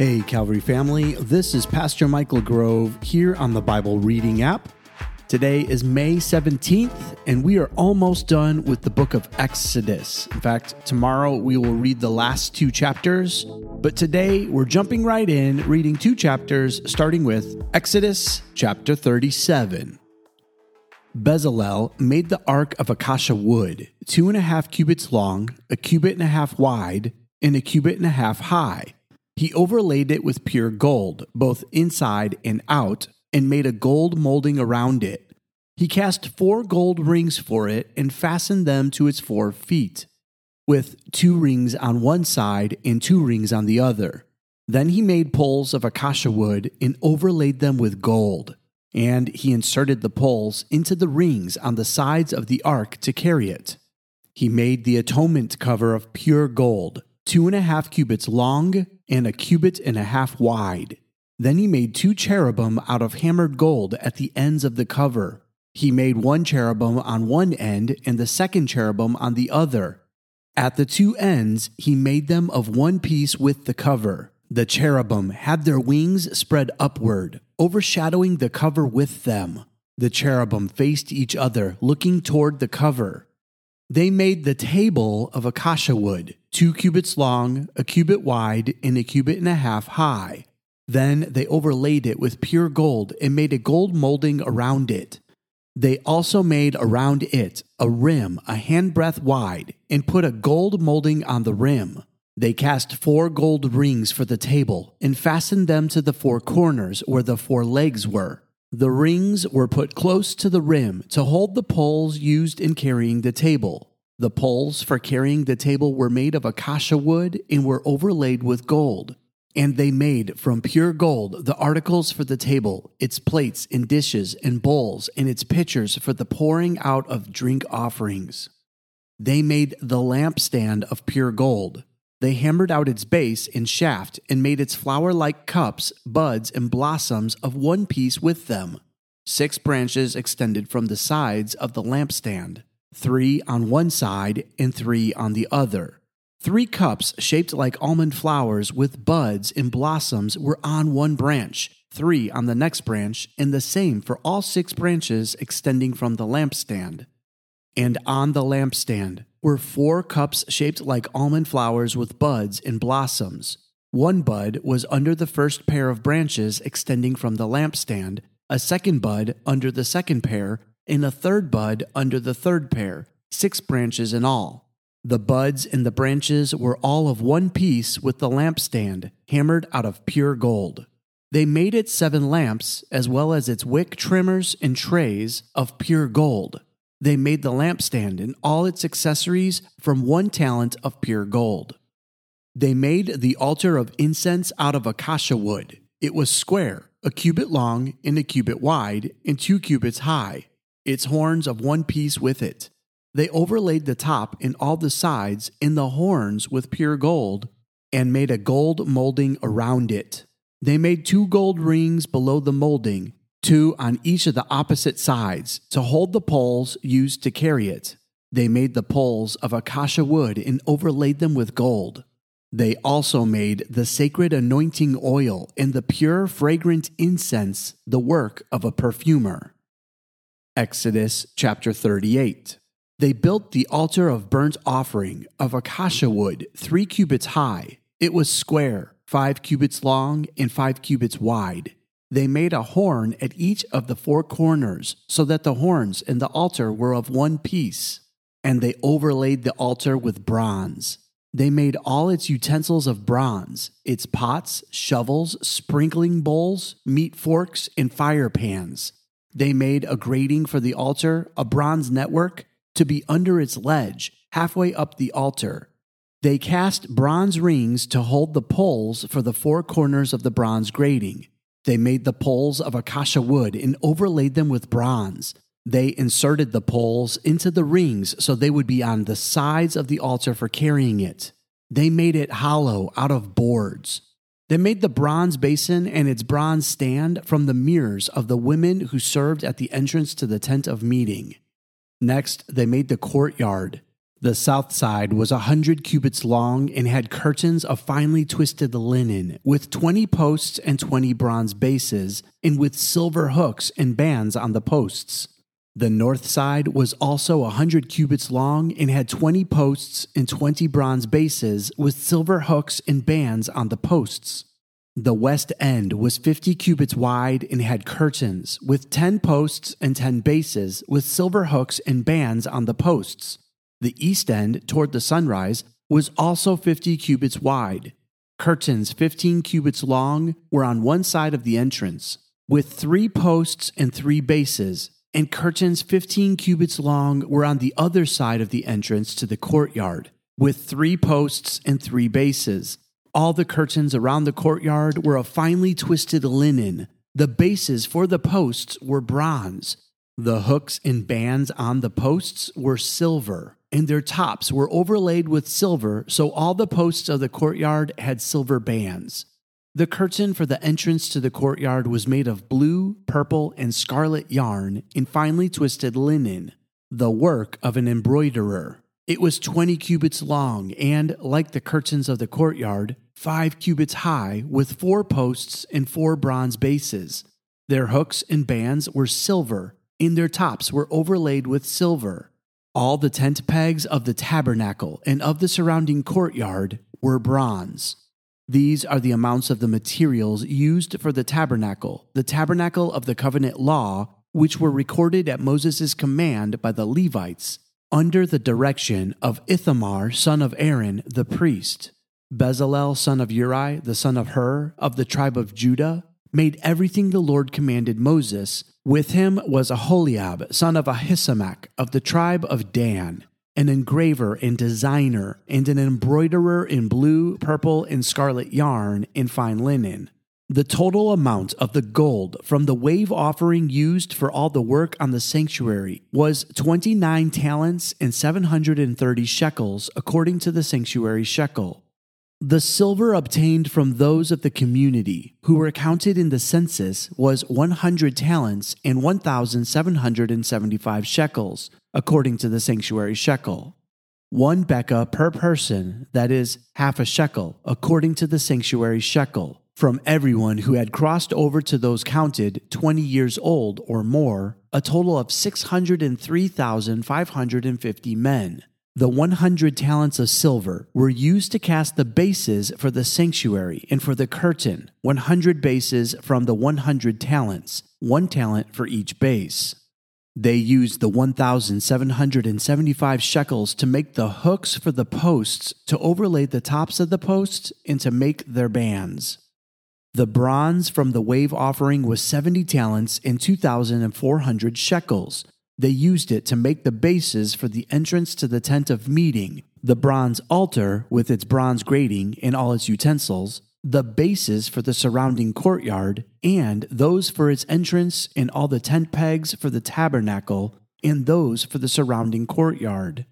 Hey, Calvary family, this is Pastor Michael Grove here on the Bible Reading app. Today is May 17th, and we are almost done with the book of Exodus. In fact, tomorrow we will read the last two chapters, but today we're jumping right in, reading two chapters, starting with Exodus chapter 37. Bezalel made the ark of acacia wood, two and a half cubits long, a cubit and a half wide, and a cubit and a half high. He overlaid it with pure gold, both inside and out, and made a gold molding around it. He cast four gold rings for it and fastened them to its four feet, with two rings on one side and two rings on the other. Then he made poles of acacia wood and overlaid them with gold and he inserted the poles into the rings on the sides of the ark to carry it. He made the atonement cover of pure gold, two and a half cubits long and a cubit and a half wide. Then he made two cherubim out of hammered gold at the ends of the cover. He made one cherubim on one end and the second cherubim on the other. At the two ends, he made them of one piece with the cover. The cherubim had their wings spread upward, overshadowing the cover with them. The cherubim faced each other, looking toward the cover. They made the table of acacia wood, two cubits long, a cubit wide, and a cubit and a half high. Then they overlaid it with pure gold and made a gold molding around it. They also made around it a rim a handbreadth wide and put a gold molding on the rim. They cast four gold rings for the table and fastened them to the four corners where the four legs were. The rings were put close to the rim to hold the poles used in carrying the table. The poles for carrying the table were made of acacia wood and were overlaid with gold. And they made from pure gold the articles for the table, its plates and dishes and bowls, and its pitchers for the pouring out of drink offerings. They made the lampstand of pure gold. They hammered out its base and shaft and made its flower like cups, buds, and blossoms of one piece with them. Six branches extended from the sides of the lampstand, three on one side and three on the other. Three cups shaped like almond flowers with buds and blossoms were on one branch, three on the next branch, and the same for all six branches extending from the lampstand. And on the lampstand, were four cups shaped like almond flowers with buds and blossoms. One bud was under the first pair of branches extending from the lampstand, a second bud under the second pair, and a third bud under the third pair, six branches in all. The buds and the branches were all of one piece with the lampstand, hammered out of pure gold. They made it seven lamps, as well as its wick trimmers and trays, of pure gold. They made the lampstand and all its accessories from one talent of pure gold. They made the altar of incense out of acacia wood. It was square, a cubit long and a cubit wide, and two cubits high, its horns of one piece with it. They overlaid the top and all the sides and the horns with pure gold, and made a gold molding around it. They made two gold rings below the molding two on each of the opposite sides to hold the poles used to carry it. They made the poles of acacia wood and overlaid them with gold. They also made the sacred anointing oil and the pure fragrant incense the work of a perfumer. Exodus chapter 38. They built the altar of burnt offering of acacia wood, three cubits high. It was square, five cubits long, and five cubits wide. They made a horn at each of the four corners, so that the horns and the altar were of one piece. And they overlaid the altar with bronze. They made all its utensils of bronze its pots, shovels, sprinkling bowls, meat forks, and fire pans. They made a grating for the altar, a bronze network, to be under its ledge, halfway up the altar. They cast bronze rings to hold the poles for the four corners of the bronze grating. They made the poles of acacia wood and overlaid them with bronze. They inserted the poles into the rings so they would be on the sides of the altar for carrying it. They made it hollow out of boards. They made the bronze basin and its bronze stand from the mirrors of the women who served at the entrance to the tent of meeting. Next, they made the courtyard. The south side was a hundred cubits long and had curtains of finely twisted linen, with twenty posts and twenty bronze bases, and with silver hooks and bands on the posts. The north side was also a hundred cubits long and had twenty posts and twenty bronze bases, with silver hooks and bands on the posts. The west end was fifty cubits wide and had curtains, with ten posts and ten bases, with silver hooks and bands on the posts. The east end, toward the sunrise, was also 50 cubits wide. Curtains 15 cubits long were on one side of the entrance, with three posts and three bases, and curtains 15 cubits long were on the other side of the entrance to the courtyard, with three posts and three bases. All the curtains around the courtyard were of finely twisted linen. The bases for the posts were bronze. The hooks and bands on the posts were silver and their tops were overlaid with silver, so all the posts of the courtyard had silver bands. The curtain for the entrance to the courtyard was made of blue, purple, and scarlet yarn in finely twisted linen, the work of an embroiderer. It was 20 cubits long and, like the curtains of the courtyard, five cubits high, with four posts and four bronze bases. Their hooks and bands were silver, and their tops were overlaid with silver. All the tent pegs of the tabernacle and of the surrounding courtyard were bronze. These are the amounts of the materials used for the tabernacle, the tabernacle of the covenant law, which were recorded at Moses' command by the Levites, under the direction of Ithamar, son of Aaron, the priest. Bezalel, son of Uri, the son of Hur, of the tribe of Judah, made everything the Lord commanded Moses with him was Aholiab, son of Ahisamach, of the tribe of Dan, an engraver and designer, and an embroiderer in blue, purple, and scarlet yarn in fine linen. The total amount of the gold from the wave offering used for all the work on the sanctuary was 29 talents and 730 shekels, according to the sanctuary shekel. The silver obtained from those of the community who were counted in the census was 100 talents and 1,775 shekels, according to the sanctuary shekel. One beka per person, that is, half a shekel, according to the sanctuary shekel, from everyone who had crossed over to those counted 20 years old or more, a total of 603,550 men. The 100 talents of silver were used to cast the bases for the sanctuary and for the curtain, 100 bases from the 100 talents, one talent for each base. They used the 1,775 shekels to make the hooks for the posts, to overlay the tops of the posts, and to make their bands. The bronze from the wave offering was 70 talents and 2,400 shekels they used it to make the bases for the entrance to the tent of meeting, the bronze altar with its bronze grating and all its utensils, the bases for the surrounding courtyard, and those for its entrance, and all the tent pegs for the tabernacle, and those for the surrounding courtyard.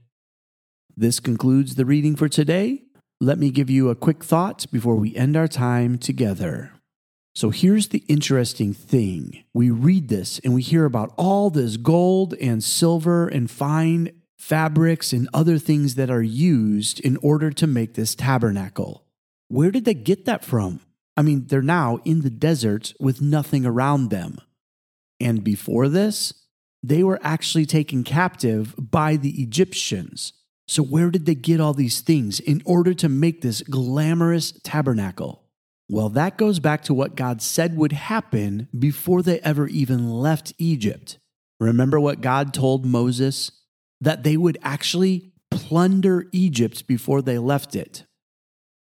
This concludes the reading for today. Let me give you a quick thought before we end our time together. So here's the interesting thing. We read this and we hear about all this gold and silver and fine fabrics and other things that are used in order to make this tabernacle. Where did they get that from? I mean, they're now in the desert with nothing around them. And before this, they were actually taken captive by the Egyptians. So, where did they get all these things in order to make this glamorous tabernacle? Well, that goes back to what God said would happen before they ever even left Egypt. Remember what God told Moses? That they would actually plunder Egypt before they left it.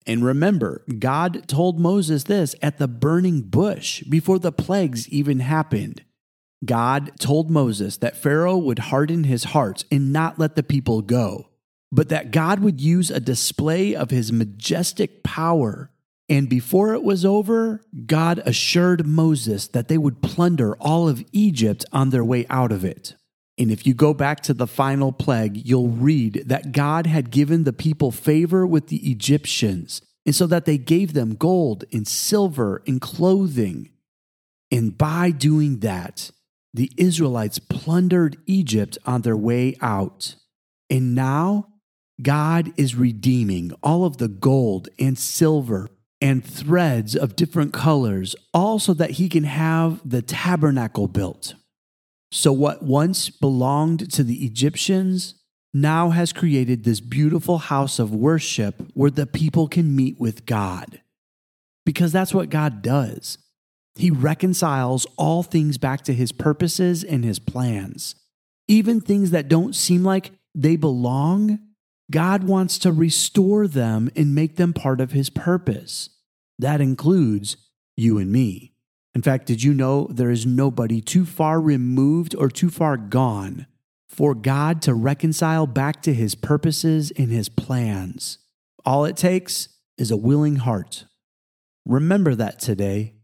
And remember, God told Moses this at the burning bush before the plagues even happened. God told Moses that Pharaoh would harden his heart and not let the people go, but that God would use a display of his majestic power and before it was over, God assured Moses that they would plunder all of Egypt on their way out of it. And if you go back to the final plague, you'll read that God had given the people favor with the Egyptians, and so that they gave them gold and silver and clothing. And by doing that, the Israelites plundered Egypt on their way out. And now God is redeeming all of the gold and silver and threads of different colors, all so that he can have the tabernacle built. So, what once belonged to the Egyptians now has created this beautiful house of worship where the people can meet with God. Because that's what God does. He reconciles all things back to his purposes and his plans. Even things that don't seem like they belong, God wants to restore them and make them part of his purpose. That includes you and me. In fact, did you know there is nobody too far removed or too far gone for God to reconcile back to his purposes and his plans? All it takes is a willing heart. Remember that today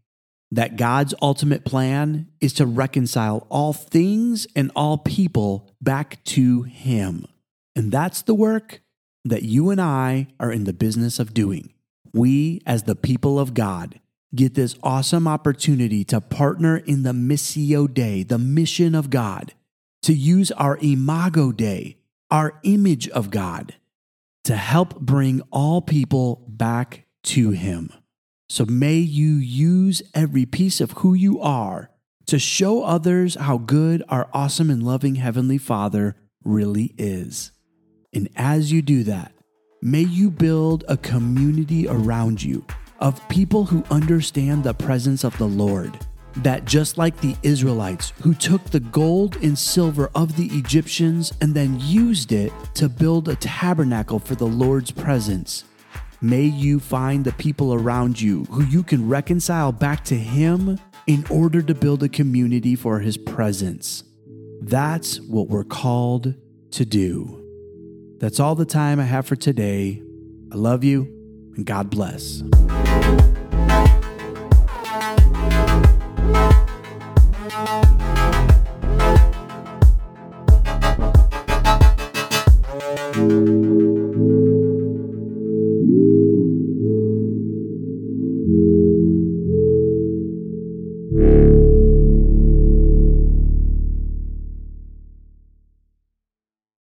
that God's ultimate plan is to reconcile all things and all people back to Him. And that's the work that you and I are in the business of doing. We, as the people of God, get this awesome opportunity to partner in the Missio Dei, the mission of God, to use our Imago Dei, our image of God, to help bring all people back to Him. So may you use every piece of who you are to show others how good our awesome and loving Heavenly Father really is. And as you do that, may you build a community around you of people who understand the presence of the Lord. That just like the Israelites who took the gold and silver of the Egyptians and then used it to build a tabernacle for the Lord's presence, May you find the people around you who you can reconcile back to Him in order to build a community for His presence. That's what we're called to do. That's all the time I have for today. I love you and God bless.